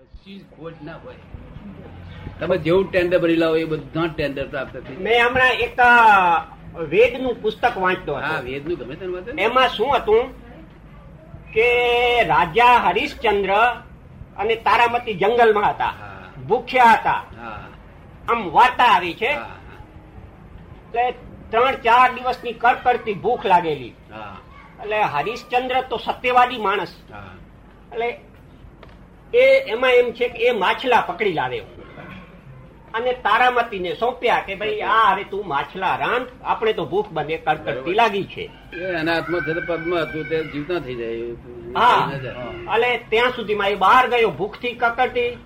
કશી જ ખોટ ના હોય. તમે જેવું ટેન્ડર ભરી લાવો એ બધા ટેન્ડર પ્રાપ્ત થઈ મેં હમણાં એક વેદનું પુસ્તક વાંચતો હા વેદનું ગમે તેનું એમાં શું હતું કે રાજા હરિશ્ચંદ્ર અને તારામતી જંગલમાં હતા. ભૂખ્યા હતા. આમ વાર્તા આવી છે. ત્રણ ચાર દિવસની કડકડતી ભૂખ લાગેલી. એટલે હરિશ્ચંદ્ર તો સત્યવાદી માણસ. એટલે એ એમાં એમ છે કે એ માછલા પકડી લાવે. અને તારામતીને સોંપ્યા કે ભાઈ આ હવે તું માછલા રાંધ આપણે તો ભૂખ બને કડકડતી લાગી છે. એના હાથમાં છે પગમાં હતું તે જીવતા થઈ જાય હા. એટલે ત્યાં સુધીમાં એ બહાર ગયો ભૂખથી કકડતી.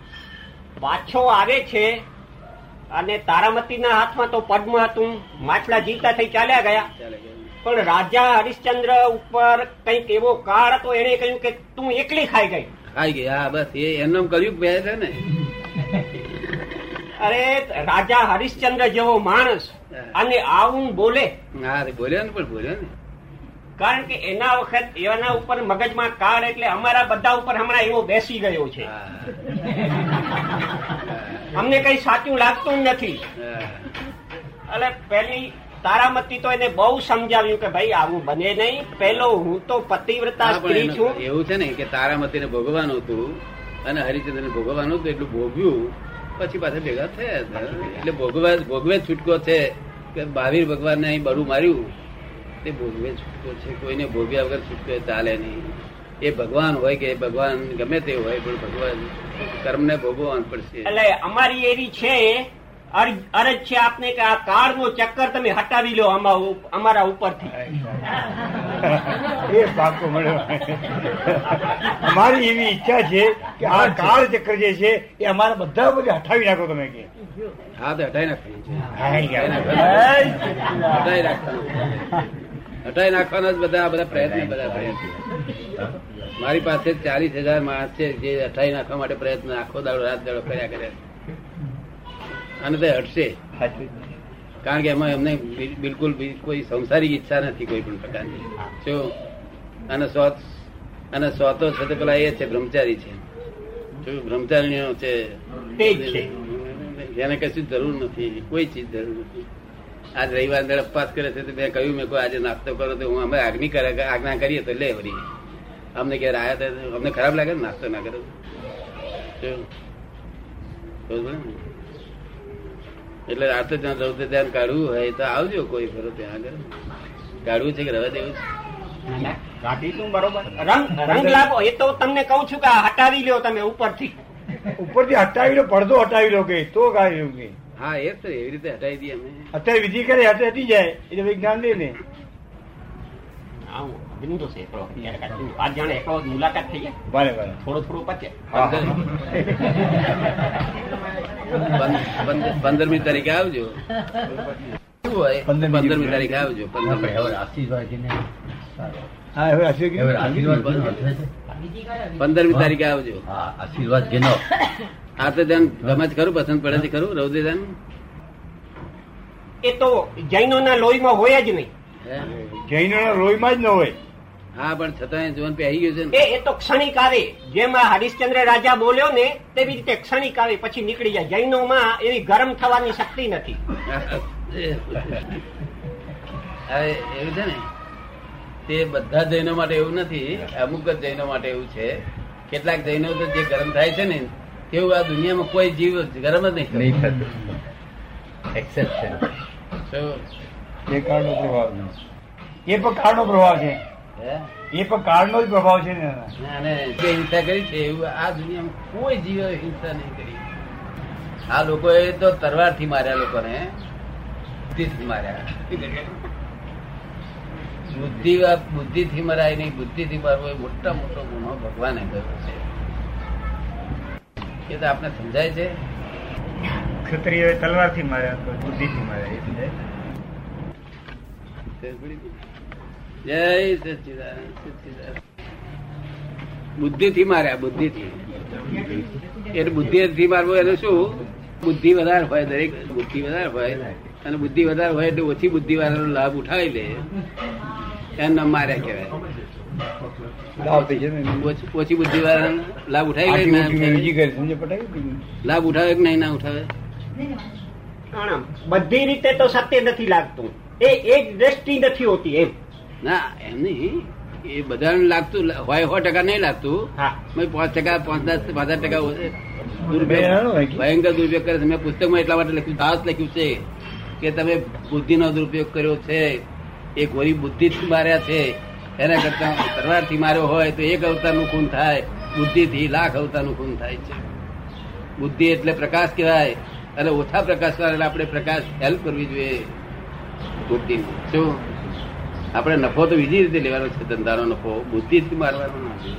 પાછો આવે છે અને તારામતીના હાથમાં તો પદ્મ હતું. માછલા જીવતા થઈ ચાલ્યા ગયા. પણ રાજા હરિશ્ચંદ્ર ઉપર કંઈક એવો કાળ હતો એને કહ્યું કે તું એકલી ખાઈ ગઈ. ગઈ હા બસ એ એમનું કર્યું બે છે ને? અરે રાજા હરિશ્ચંદ્ર જેવો માણસ અને આવું બોલે. હા બોલ્યો ને પણ બોલ્યો ને. કારણ કે એના વખત એના ઉપર મગજમાં કાળ એટલે અમારા બધા ઉપર હમણાં એવો બેસી ગયો છે. અમને કઈ સાચું લાગતું નથી. એટલે પેલી તારામતી તો એને બહુ સમજાવ્યું કે ભાઈ આવું બને નહીં. પેલો હું તો પતિવ્રતા સ્ત્રી છું. એવું છે ને કે તારામતીને ભોગવવાનું હતું અને હરિચંદ્રને ભોગવવાનું હતું એટલું ભોગ્યું પછી પાછા ભેગા થયા. એટલે ભોગવા ભોગવે છૂટકો છે કે મહાવીર ભગવાનને અહીં બરું માર્યું તે ભોગવે છૂટકો છે. કોઈને ભોગ્યા વગર છૂટકો ચાલે નહીં. એ ભગવાન હોય કે ભગવાન ગમે તે હોય પણ ભગવાન કર્મને ભોગવવાનું પડશે. એટલે અમારી એવી છે અરજ અરજ છે આપને કે આ કાળનો ચક્કર તમે હટાવી લો અમારા ઉપરથી. એ પાકો મળ્યો. અમારી એવી ઈચ્છા છે કે આ કાળ ચક્કર જે છે એ અમારા બધા બધા હટાવી નાખો તમે કે. હા તો હટાવી નાખવાનું છે. હટાઈ નાખવાના. જ બધા બધા પ્રયત્ન બધા કર્યા મારી પાસે ચાલીસ હજાર માણસ છે જે હટાઈ નાખવા માટે પ્રયત્ન આખો દાડો રાત દાડો કર્યા કરે. અને તે હટશે. કારણ કે એમાં એમને બિલકુલ કોઈ સંસારી ઈચ્છા નથી કોઈ પણ પ્રકારની. જો અને સ્વાત અને સ્વાતો છે તે પેલા એ છે બ્રહ્મચારી છે. જો બ્રહ્મચારીઓ છે એને કશું જરૂર નથી કોઈ ચીજ જરૂર નથી. આજ રવિવાર દાડે ઉપવાસ કરે છે તો મેં કહ્યું મેં કોઈ આજે નાસ્તો કરો તો હું અમે આજ્ઞા કરે આજ્ઞા કરીએ તો લે વળી. અમને ક્યારે આવ્યા તો અમને ખરાબ લાગે ને નાસ્તો ના કરો? એટલે રાતે ત્યાં જવું તો ધ્યાન કાઢવું હોય તો આવજો કોઈ ફરો ત્યાં આગળ. કાઢવું છે કે રવા દેવું છે? કાઢીશું બરોબર. રંગ રંગ લાગો એ તો તમને કહું છું કે હટાવી લ્યો તમે ઉપરથી. ઉપરથી હટાવી લો પડદો હટાવી લો કે તો કાઢી લો કે. હા એ તો એવી રીતે હટાવી દઈએ અમે. અત્યારે વિધિ કરે હટે હટી જાય. એટલે વિજ્ઞાન દે ને. આવું બિંદુ છે એકલો આજ જાણે એકલો મુલાકાત થઈ જાય. ભલે ભલે. થોડું થોડું પચે. પંદરમી તારીખે આવજો. પંદરમી તારીખે આવજો પંદરમી આશીર્વાદ તારીખે આવજો. આશીર્વાદ ઘેનો આ તો ધ્યાન ગમે ખરું પસંદ પડે છે ખરું રૌદ્ર ધ્યાન? એ તો જૈનોના લોહીમાં હોય જ નહીં. જૈનો ના લોહીમાં જ ન હોય. હા પણ છતાં જીવન પહેરી ગયું છે ને. એ એ તો ક્ષણિક આવે. જેમ આ હરિશ્ચંદ્ર રાજા બોલ્યો ને તેવી રીતે ક્ષણિક આવે પછી નીકળી જાય. જૈનોમાં એવી ગરમ થવાની શક્તિ નથી. એવું છે ને? તે બધા જૈનો માટે એવું નથી અમુક જ જૈનો માટે એવું છે. કેટલાક જૈનો તો જે ગરમ થાય છે ને તેવું આ દુનિયામાં કોઈ જીવ ગરમ જ નહીં થતો. એક્સેપ્શન એ કાળનો પ્રભાવ એ પણ કાળનો પ્રભાવ છે? એ પણ કાળનો જ પ્રભાવ છે ને અને જે હિંસા કરી છે એવું આ દુનિયામાં કોઈ જીવે હિંસા નહીં કરી. આ લોકોએ તો તરવારથી માર્યા લોકોને. બુદ્ધિથી માર્યા. બુદ્ધિ બુદ્ધિથી મરાય નહીં બુદ્ધિથી મારવો એ મોટા મોટો ગુનો ભગવાને કર્યો છે. એ તો આપને સમજાય છે? ક્ષત્રિય તલવારથી માર્યા તો બુદ્ધિથી માર્યા એટલે જય સચિદાન બુદ્ધિ થી માર્યા બુદ્ધિથી. એટલે બુદ્ધિથી મારવું એટલે શું? બુદ્ધિ વધારે હોય દરેક બુદ્ધિ વધારે હોય. અને બુદ્ધિ વધારે હોય એટલે ઓછી બુદ્ધિ વાળાનો લાભ ઉઠાવી લે. એમ નામ માર્યા કહેવાય. ઓછી બુદ્ધિ વાળા લાભ ઉઠાવી પટાવી લાભ ઉઠાવે કે નહીં ના ઉઠાવે? બધી રીતે તો સત્ય નથી લાગતું. એ એક દ્રષ્ટિ નથી હોતી એમ. ના એમ નહીં. એ બધાને લાગતું હોય સો ટકા નહીં લાગતું. મેં પાંચ ટકા પાંચ દસ પાંચ ટકા? ભયંકર દુરુપયોગ કરે છે. મેં પુસ્તકમાં એટલા માટે લખ્યું દાસ લખ્યું છે કે તમે બુદ્ધિનો દુરુપયોગ કર્યો છે. એક ગોરી બુદ્ધિ જ માર્યા છે. એના કરતા તરવારથી માર્યો હોય તો એક અવતારનું ખૂન થાય. બુદ્ધિથી લાખ અવતારનું ખૂન થાય છે. બુદ્ધિ એટલે પ્રકાશ કહેવાય. અને ઓછા પ્રકાશ વાળા આપણે પ્રકાશ હેલ્પ કરવી જોઈએ. બુદ્ધિ. શું? આપણે નફો તો બીજી રીતે લેવાનો છે ધંધાનો નફો બુદ્ધિથી મારવાનો નથી.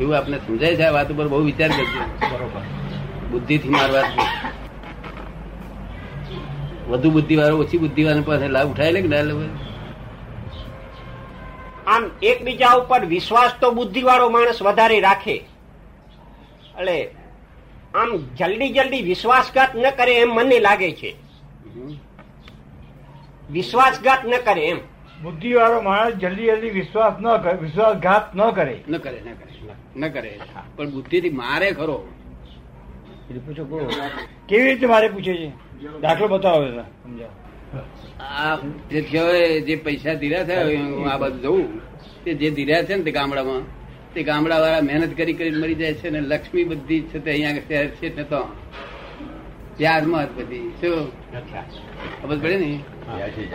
એવું આપણે સમજાય છે? આ વાત ઉપર બહુ વિચાર કરજો. બરોબર. બુદ્ધિથી મારવા વધુ બુદ્ધિ વાળો ઓછી બુદ્ધિ વાળા પાસે લાભ ઉઠાય લે કે ના લે આમ એકબીજા ઉપર વિશ્વાસ તો બુદ્ધિ વાળો માણસ વધારે રાખે. એટલે આમ જલ્દી જલ્દી વિશ્વાસઘાત ન કરે એમ મને લાગે છે. વિશ્વાસઘાત ન કરે એમ. બુદ્ધિ વાળો માણસ જલ્દી જલ્દી વિશ્વાસ ન કરે વિશ્વાસઘાત ન કરે. ન કરે ન કરે ન કરે પણ બુદ્ધિથી મારે ખરો. પૂછો કહો. કેવી રીતે મારે પૂછે છે? દાખલો બતાવો આ જે થયો જે પૈસા ધીરા થયા હોય, હું આ બાજુ જોઉં. તે જે ધીરા છે ને તે ગામડામાં તે ગામડા વાળા મહેનત કરી કરી મરી જાય છે ને લક્ષ્મી બધી છે તે અહીંયા શહેર છે ને તો. વ્યાજમાં માં બધી. શું? ખબર પડે ને?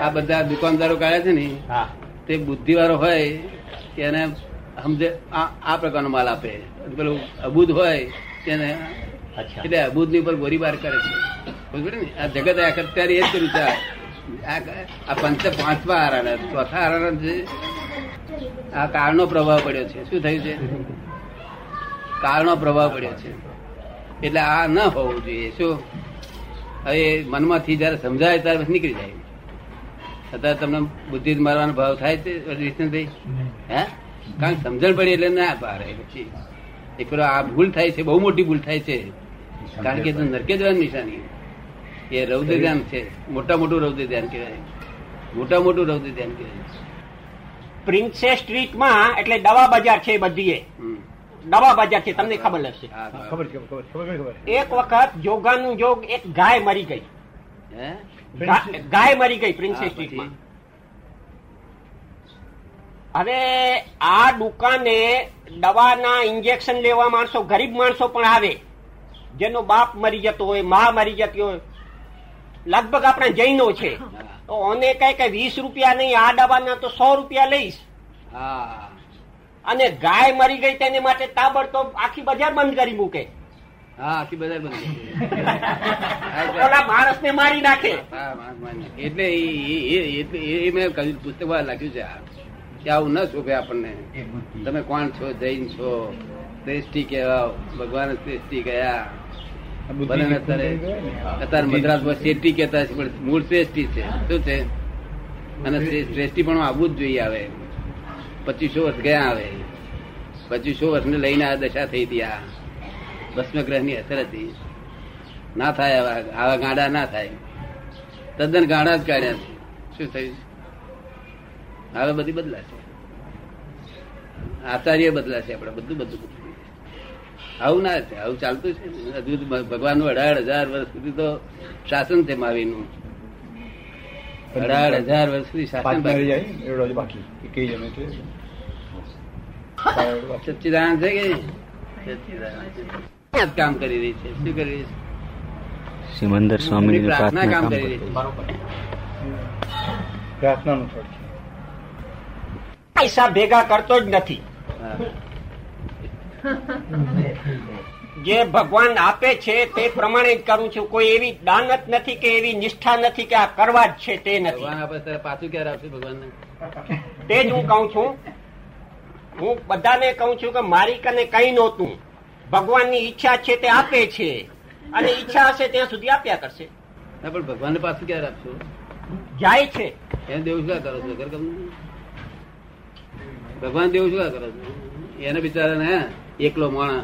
આ બધા દુકાનદારો કાઢે છે ને હા. તે બુદ્ધિ વાળો હોય એને સમજે આ પ્રકારનો માલ આપે. પેલું અબુદ હોય તેને એટલે અબુદની ઉપર ગોળીબાર કરે છે. ખબર પડે ને? આ જગત અત્યારે એ જ કર્યું છે. આ પંચ પાંચમા આરાના ચોથા આરાના છે આ કાળનો પ્રભાવ પડ્યો છે. શું થયું છે? કાળનો પ્રભાવ પડ્યો છે. એટલે આ ન હોવું જોઈએ. શું? હવે મનમાંથી જયારે સમજાય ત્યારે પછી નીકળી જાય. અત્યારે તમને બુદ્ધિ મારવાનો ભાવ થાય છે વિષ્ણુભાઈ હે? કારણ સમજણ પડી એટલે ના પારે પછી. એક પેલો આ ભૂલ થાય છે બહુ મોટી ભૂલ થાય છે. કારણ કે એ નરકે જવાની નિશાની. એ રૌદ્ર ધ્યાન છે. મોટા મોટું રૌદ્ર ધ્યાન કહેવાય. મોટા મોટું રૌદ્ર ધ્યાન કહેવાય. પ્રિન્સેસ સ્ટ્રીટમાં એટલે દવા બજાર છે બધીએ. દવા બજાર છે તમને ખબર હશે હા, હા, હા. ખબર ખબર ખબર ખબર ખબર. એક વખત યોગાનું યોગ એક ગાય મરી ગઈ. ગાય મરી ગઈ પ્રિન્સેસ સ્ટ્રીટમાં. હવે આ દુકાને દવાના ઇન્જેક્શન લેવા માણસો ગરીબ માણસો પણ આવે. જેનો બાપ મરી જતો હોય મા મરી જતી હોય. લગભગ આપણા જૈનો છે. તો ઓને કઈ કઈ વીસ રૂપિયા નહીં આ દવાના તો સો રૂપિયા લઈશ. હા. અને ગાય મરી ગઈ તેને માટે તાબડતોબ આખી બજાર બંધ કરી મૂકે. હા આખી બધા બંધ ઓલા માણસને મારી નાખે. એટલે એ- મેં કહ્યું પુસ્તકમાં લખ્યું છે કે આવું ન શોભે આપણને. તમે કોણ છો જૈન છો શ્રેષ્ઠી કેવા ભગવાન શ્રેષ્ઠી ગયા ને? અત્યારે અત્યારે મદ્રાસમાં શેઠી કહેતા છે પણ મૂળ શ્રેષ્ઠી છે. શું છે? અને શ્રે- શ્રેષ્ઠી. પણ આવવું જ જોઈએ આવે. પચીસો વર્ષ ગયા આવે. પચીસો વર્ષને લઈને આ દશા થઈ હતી આ ભસ્મ ગ્રહની અસર હતી. ના થાય આવા આવા ગાડા ના થાય. તદ્દન ગાડા જ કાઢ્યા શું થયું? હવે બધી બદલાશે. આચાર્ય બદલાશે આપણે બધું બધું બધું. આવું ના છે આવું ચાલતું છે. હજુ ભગવાનનું અઢાર હજાર વર્ષ સુધી તો શાસન છે મહાવીરનું. અઢાર હજાર વર્ષ સુધી શાસન બાકી. કઈ જમે છે. સચ્ચિદાનંદ છે કે સચ્ચિદાનંદ. કામ કરી રહી છે? શું કરી રહી છે? સિમંદર સ્વામી પ્રાર્થના કામ કરી રહી છે. બરોબર પ્રાર્થનાનું ફળ છે. પૈસા ભેગા કરતો જ નથી. જે ભગવાન આપે છે તે પ્રમાણે જ કરું છું. કોઈ એવી દાનત નથી કે એવી નિષ્ઠા નથી કે આ કરવા જ છે તે નથી. ભગવાન આપે ત્યારે પાછું ક્યારે આપશે ભગવાનને? તે જ હું કહું છું. હું બધાને કહું છું કે મારી કને કઈ નહોતું. ભગવાનની ઈચ્છા છે તે આપે છે. અને ઈચ્છા હશે ત્યાં સુધી આપ્યા કરશે. ના પણ ભગવાનને પાછું ક્યારે આપશો? જાય છે. એને દેવું શું કરો છો? ભગવાન દેવું શું કરો છો? એને બિચારાને એકલો માણા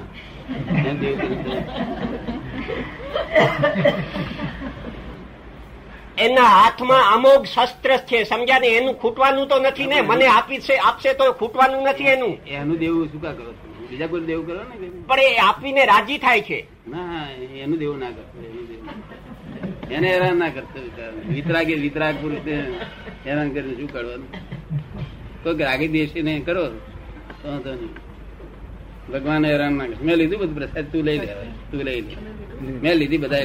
એને હાથમાં અમોઘ શસ્ત્ર છે. સમજ્યા ને એનું ખૂટવાનું તો નથી ને? મને આપી છે આપશે તો ખૂટવાનું નથી એનું. એનું દેવું શું કા કરો બીજા કોઈ દેવું કરો ને પણ એ આપીને રાજી થાય છે. ના એનું દેવું ના કરતો એને હેરાન ના કરતો વિતરાગે વિતરાગ પુરુષ હેરાન કરીને શું કરવાનું? કોઈ રાગી દેશી ને કરો. તો નહીં. ભગવાન હેરાન ના કરે મેં લીધું બધું પ્રસાદ તું લઈ લે તું લઈ લે. મેં લીધી બધા.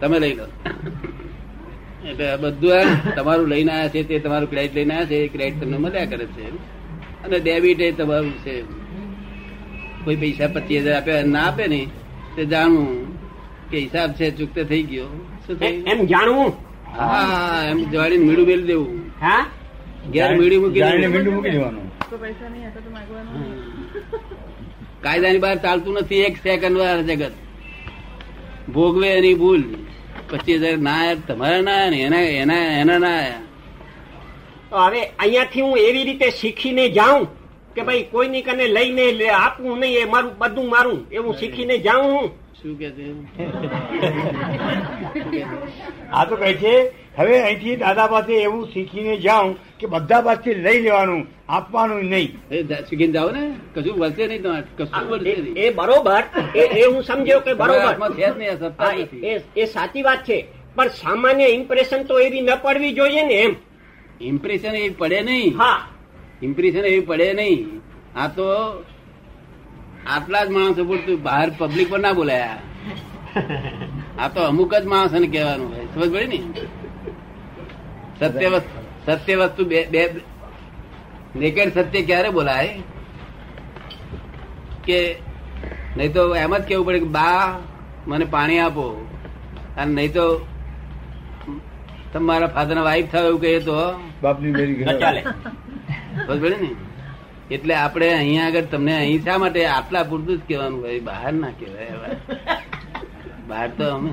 તમે લઈ લો. એટલે આ બધું તમારું લઈને આવ્યા છે તે તમારું ક્રેડિટ લઈને આવ્યા છે એ ક્રેડિટ તમને મળ્યા કરે છે અને ડેબિટ એ તમારું છે કોઈ પૈસા પચીસ હજાર આપ્યા ના આપે ને તે જાણવું કે હિસાબ છે ચૂકતે થઈ ગયો. શું થાય એમ જાણવું? હા એમ જવાડીને મીડું મેળવી દેવું. હા? ઘેર મીડું મૂકી જાણીને નહીં હતા તો દેવાનું કાયદાની બહાર ચાલતું નથી એક સેકન્ડ વાર જગત. ભોગવે એની ભૂલ. પચીસ હજાર ના તમારા ના એના એના એના ના તો હવે અહીંયાથી હું એવી રીતે શીખીને જાઉં કે ભાઈ કોઈની કને લઈને લે- આપવું નહીં એ મારું બધું મારું. એવું શીખીને જાઉં હું. શું કે છે? આ તો કહે છે હવે અહીંથી દાદા પાસે એવું શીખીને જાઉં કે બધા પાસેથી લઈ લેવાનું આપવાનું નહીં. એ શીખીને જાઓ ને. કશું વળશે નહીં તમારે. કશું વળશે એ- નહીં. એ બરોબર. એ હું સમજ્યો કે બરોબર. એ સાચી વાત છે. પણ સામાન્ય ઇમ્પ્રેશન તો એવી ન પડવી જોઈએ ને એમ. ઇમ્પ્રેશન એવી પડે નહીં. હા. ઇમ્પ્રેશન એવી પડે નહીં. આ તો આટલા જ માણસો પૂરતું બહાર પબ્લિક પર ના બોલાયા. આ તો અમુક જ માણસોને કહેવાનું હોય. સમજ પડી ને? સત્ય સત્ય વસ્તુ બે બે નેકેડ સત્ય ક્યારે બોલાય? કે નહીં તો એમ જ કેવું પડે કે બા મને પાણી આપો. અને નહીં તો તમારા ફાધર વાઈફ થાય એવું કહીએ તો? બાપની મેરી ન ચાલે. બસ પડે ને? એટલે આપણે અહીંયા આગળ તમને અહીં શા માટે આટલા પૂરતું જ કહેવાનું હોય? બહાર ના કહેવાય બહાર તો અમે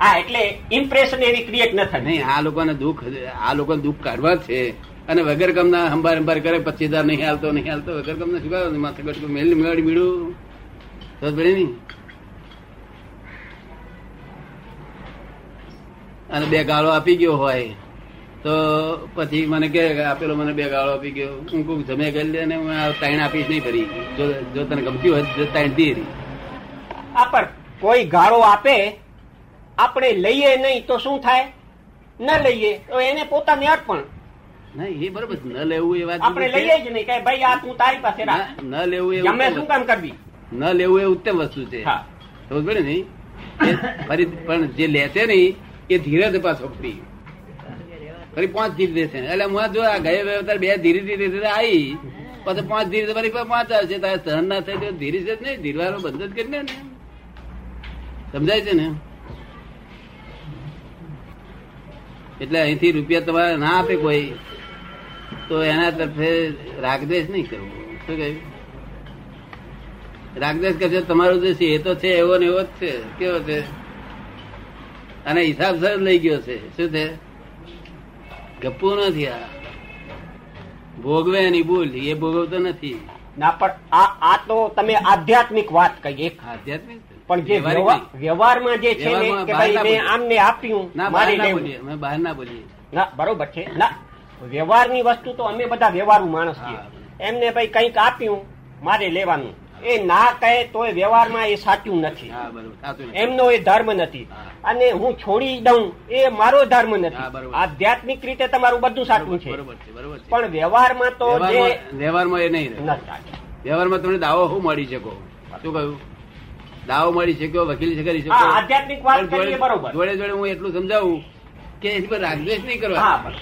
હા એટલે ઇમ્પ્રેશન એવી ક્રિએટ ન થાય. નહીં આ લોકોને દુઃખ આ લોકોને દુઃખ કાઢવા છે. અને વગર કમના હંબાર હંબાર કરે પચીસ હજાર નહીં હાલતો નહીં હાલતો વગર કમના શું? માથે કટકું મેળ મેળ મીડું ને. અને બે ગાળો આપી ગયો હોય. તો પછી મને કે આપેલો મને બે ગાળો આપી ગયો. હું કોઈ જમે કરી લે ને હું આ આપીશ નહીં ફરી. જો જો તને ગમતી હોય તો ત્રણ દી આ પર કોઈ ગાળો આપે આપણે લઈએ નહીં તો શું થાય? ન લઈએ તો એને પોતાની અર્પણ. નહીં એ બરોબર ન લેવું એ વાત આપણે લઈએ જ નહીં કે ભાઈ આ તું તારી પાસે રાખ. ન લેવું એ અમે શું કામ કરવી? ન લેવું એ ઉત્તમ વસ્તુ છે. હા. સમજ પડે નહીં ફરી પણ જે લેશે નહીં એ ધીરે છે પાછો ફરી. ફરી પાંચ ધીર દેશે એટલે હું જો આ ગયા વ્યવહાર બે ધીરે ધીરે ધીરે આવી પછી પાંચ ધીરે ફરી પાંચ આવશે તારે સહન ના થાય તો ધીરે છે નહીં ધીરવાનું બંધ જ કરી ને. સમજાય છે ને? એટલે અહીંથી રૂપિયા તમારે ના આપે કોઈ, તો એના તરફે રાગદેશ નહીં કરવો. શું કહ્યું? રાગદેશ કરશે તમારો જે છે એ તો છે, એવો ને એવો જ છે, કેવો છે? અને હિસાબ સર લઈ ગયો છે. શું છે? ગપ્પુ નથી આ ભોગવે એની ભૂલ એ ભોગવતો નથી. ના પણ આ આ તો તમે આધ્યાત્મિક વાત કહી એક. આધ્યાત્મિક? પણ જે. વ્યવહારમાં જે છે ને કે ભાઈ મેં આમને આપ્યું ના બહાર ના બોલીએ અમે બહાર ના બોલીએ. ના બરોબર છે. ના વ્યવહારની વસ્તુ તો અમે બધા વ્યવહારુ માણસ છીએ. એમને ભાઈ કંઈક આપ્યું મારે લેવાનું. એ ના કહે તો એ વ્યવહારમાં એ સાચું નથી. હા બરોબર. સાચું નથી. એમનો એ ધર્મ નથી. અને હું છોડી દઉં એ મારો ધર્મ નથી. આધ્યાત્મિક રીતે તમારું બધું સાચું છે. બરોબર છે બરોબર છે. પણ વ્યવહારમાં તો વ્યવહારમાં વ્યવહારમાં એ નહીં. વ્યવહારમાં તમને દાવો હું મળી શકો? શું કહ્યું? દાવો મળી શક્યો વકીલ છે કરી શકો આધ્યાત્મિક વાત બરોબર. જોડે જોડે હું એટલું સમજાવું કે એની પર રાગદ્વેષ નહીં કરવા.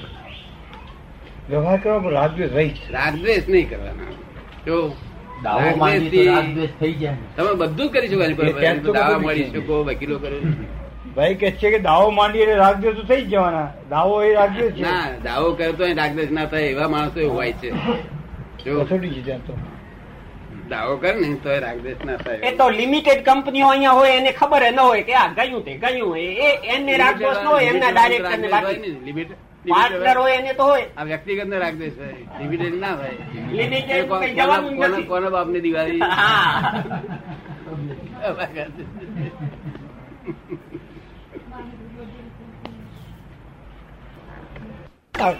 વ્યવહાર કરવા પર રાગદ્વેષ રાગદ્વેષ નહીં કરવાના. જો તમે બધું કરી શકો દાવા મળી શકો વકીલો કરે. ભાઈ કે છે કે દાવો માંડી એટલે રાગદ્વેષ તો થઈ જવાના. દાવો એ રાગદેશ છે. ના દાવો કરતો એ રાગદેશ ના થાય એવા માણસો હોય છે. કસોટી છે ત્યાં તો. દાવો કરે ને તો એ રાગદેશ ના એ તો લિમિટેડ કંપનીઓ અહીંયા હોય એને ખબર ન હોય કે આ ગયું તે ગયું. એ એને રાગદેશ ન હોય એમના ડાયરેક્ટર ને બાકી. લિમિટ પાર્ટનર હોય. એને તો હોય. આ વ્યક્તિગત ને હોય. લિમિટેડ ના કો- જવાનું કોના- બાપની દિવાળી?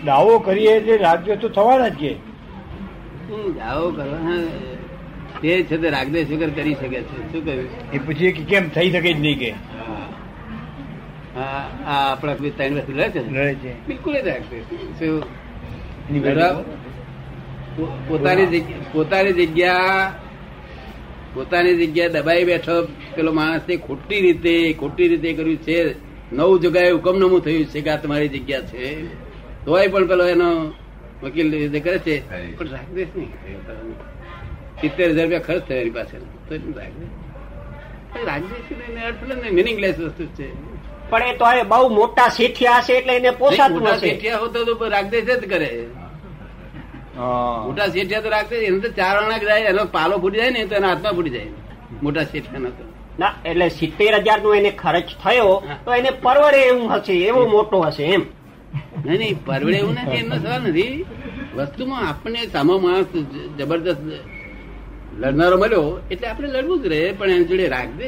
દાવો કરીએ એટલે રાજ્ય તો થવાના જ છે. દાવો જાઓ કરવા તે છે તે રાગદેશ વગર કરી શકે છે. શું કહ્યું? એ પછી કેમ થઈ શકે જ નહીં કે? આ આપણા ત્રણ વસ્તુ રહે છે ને? બિલકુલ જ પોતાની જગ્યા પોતાની જગ્યા પોતાની જગ્યા દબાઈ બેઠો પેલો માણસ ખોટી રીતે ખોટી રીતે કર્યું છે. નવ જગ્યાએ હુકમનામું થયું છે કે આ તમારી જગ્યા છે. તોય પણ પેલો એનો વકીલ રીતે કરે છે પણ રાખદેશ નહીં. સિત્તેર હજાર રૂપિયા ખર્ચ થયો એની પાસે તો રાખદેશ રાગદેશ મિનિંગલેસ વસ્તુ છે. પણ એ તો હવે બહુ મોટા શેઠિયા હશે એટલે એને પોસાતું હશે. શેઠિયા હોતો તો રાગદેશ જ કરે. મોટા શેઠિયા તો રાખતે એને તો ચાર અણાક જાય એનો પાલો ફૂટી જાય ને તો એના હાથમાં ફૂટી જાય. મોટા શેઠિયાનો તો. ના એટલે સિત્તેર હજાર નો એને ખર્ચ થયો તો એને પરવડે એવું હશે એવો મોટો હશે એમ. નહીં નહીં પરવડે એવું નથી એમનો સવાલ નથી. વસ્તુમાં આપણને સામો માણસ જબરદસ્ત લડનારો મળ્યો એટલે આપણે લડવું જ રહે પણ એની જોડે રાખ દે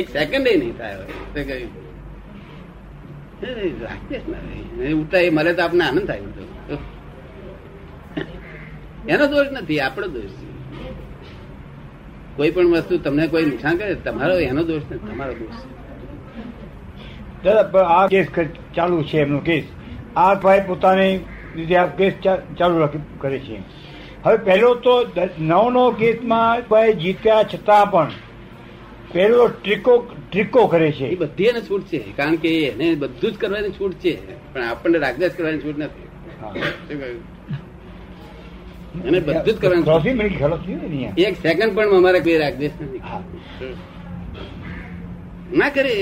એક સેકન્ડ નહીં થાય એ મળે તો આપણને આનંદ થાય ઉલટો. એનો દોષ નથી, આપણો દોષ કોઈ પણ વસ્તુ તમને કોઈ નુકસાન કરે, તમારો એનો દોષ નથી, તમારો દોષ છે. દાદા આ કેસ ચાલુ છે એમનો કેસ. આ ભાઈ પોતાની રીતે આ કેસ ચાલુ કરે છે. હવે પહેલો તો નવ નો કેસમાં ભાઈ જીત્યા છતાં પણ પહેલો ટ્રીકો ટ્રીકો કરે છે. એ બધી એને છૂટ છે કારણ કે એને બધું જ કરવાની છૂટ છે. પણ આપણને રાગદાસ કરવાની છૂટ નથી. અને એને બધું જ કરવાનું ને. એક સેકન્ડ પણ અમારે કોઈ રાગદેશ નથી. ના કરે.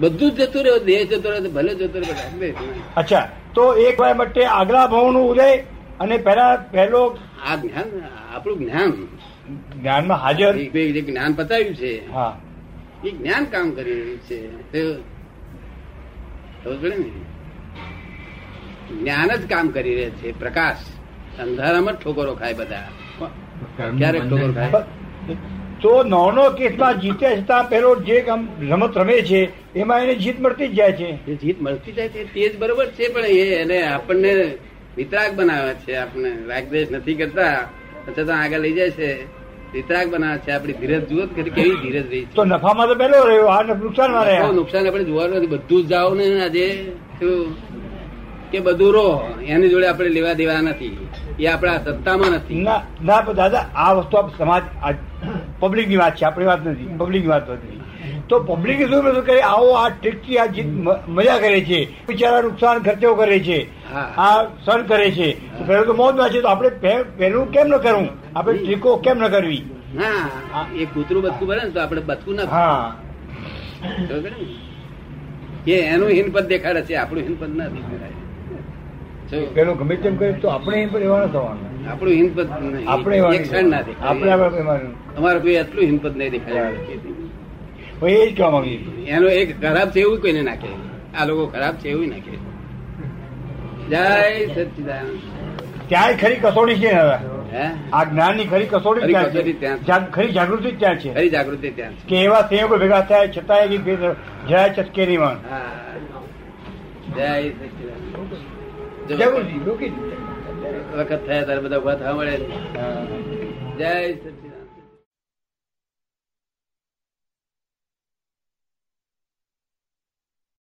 બધું જ જતું રહ્યો દેહ જતો રહ્યો તો ભલે જતો રહ્યો પણ અચ્છા. તો એક વાર માટે આગલા ભાવનું ઉદય અને પહેલા પહેલો આ જ્ઞાન આપણું જ્ઞાન જ્ઞાનમાં હાજર. જે જ્ઞાન પતાવ્યું છે. હા. એ જ્ઞાન કામ કરી રહ્યું છે જ્ઞાન જ કામ કરી રહ્યા છે. પ્રકાશ. અંધારામાં ઠોકરો ખાય બધા. ક્યારેક ઠોકરો ખાય. તો નવનો કેસમાં જીતે છતાં પેલો જે રમત રમે છે એમાં એને જીત મળતી જ જાય છે. જીત મળતી જાય છે તે જ બરોબર છે પણ એ એને આપણને વિતરાગ બનાવે છે. આપણે રાગદેશ નથી કરતા. છતાં આગળ લઈ જાય છે. વિતરાગ બનાવે છે આપડી ધીરજ જુઓ કેવી ધીરજ રહી તો નફામાં તો પેલો રહ્યો આ નુકસાનમાં છે રહ્યા. નુકસાન આપણે જોવાનું નથી બધું જ જાઓ ને આજે કે બધું રો એની જોડે આપણે લેવા દેવા નથી એ આપણા સત્તામાં નથી. ના ના દાદા આ વસ્તુ આપ સમાજ પબ્લિકની વાત છે આપણી વાત નથી પબ્લિકની વાત નથી. તો પબ્લિક શું બધું કરે આવો આ ટ્રીકથી આ જીત મજા કરે છે. બિચારા નુકસાન ખર્ચો કરે છે. આ સર કરે છે. પહેલું તો મોજમાં છે તો આપણે પહેલું કેમ ન કરવું આપણે ટ્રીકો કેમ ન કરવી? હા એ કૂતરું બચકું ભરે ને તો આપણે બચકું ના હા? એ એનું હિનપદ દેખાડે છે આપણું હિનપદ ના દેખાડાય પેલો ગમે તેમ કરે તો આપણે એમ એવા ન થવાનું. આપણું હિનપદ. આપણે આપણે અમારે કોઈ એટલું હિનપદ નહીં દેખાય. એ જ કહેવા માંગી એનો એક ખરાબ છે એવું કોઈને નાખે આ લોકો ખરાબ છે એવું નાખે જય સચિદાન ત્યાંય ખરી કસોટી છે હવે? આ જ્ઞાનની ખરી કસોટી ખરી કસોટી ત્યાં છે. ખરી જાગૃતિ ત્યાં છે. ખરી જાગૃતિ ત્યાં છે. કે એવા સંયોગો ભેગા થાય છતાં જરાય વાણ હા. જય સચિદાન જાગૃતિ વખત થયા ત્યારે બધા ઊભા થવા મળે. જય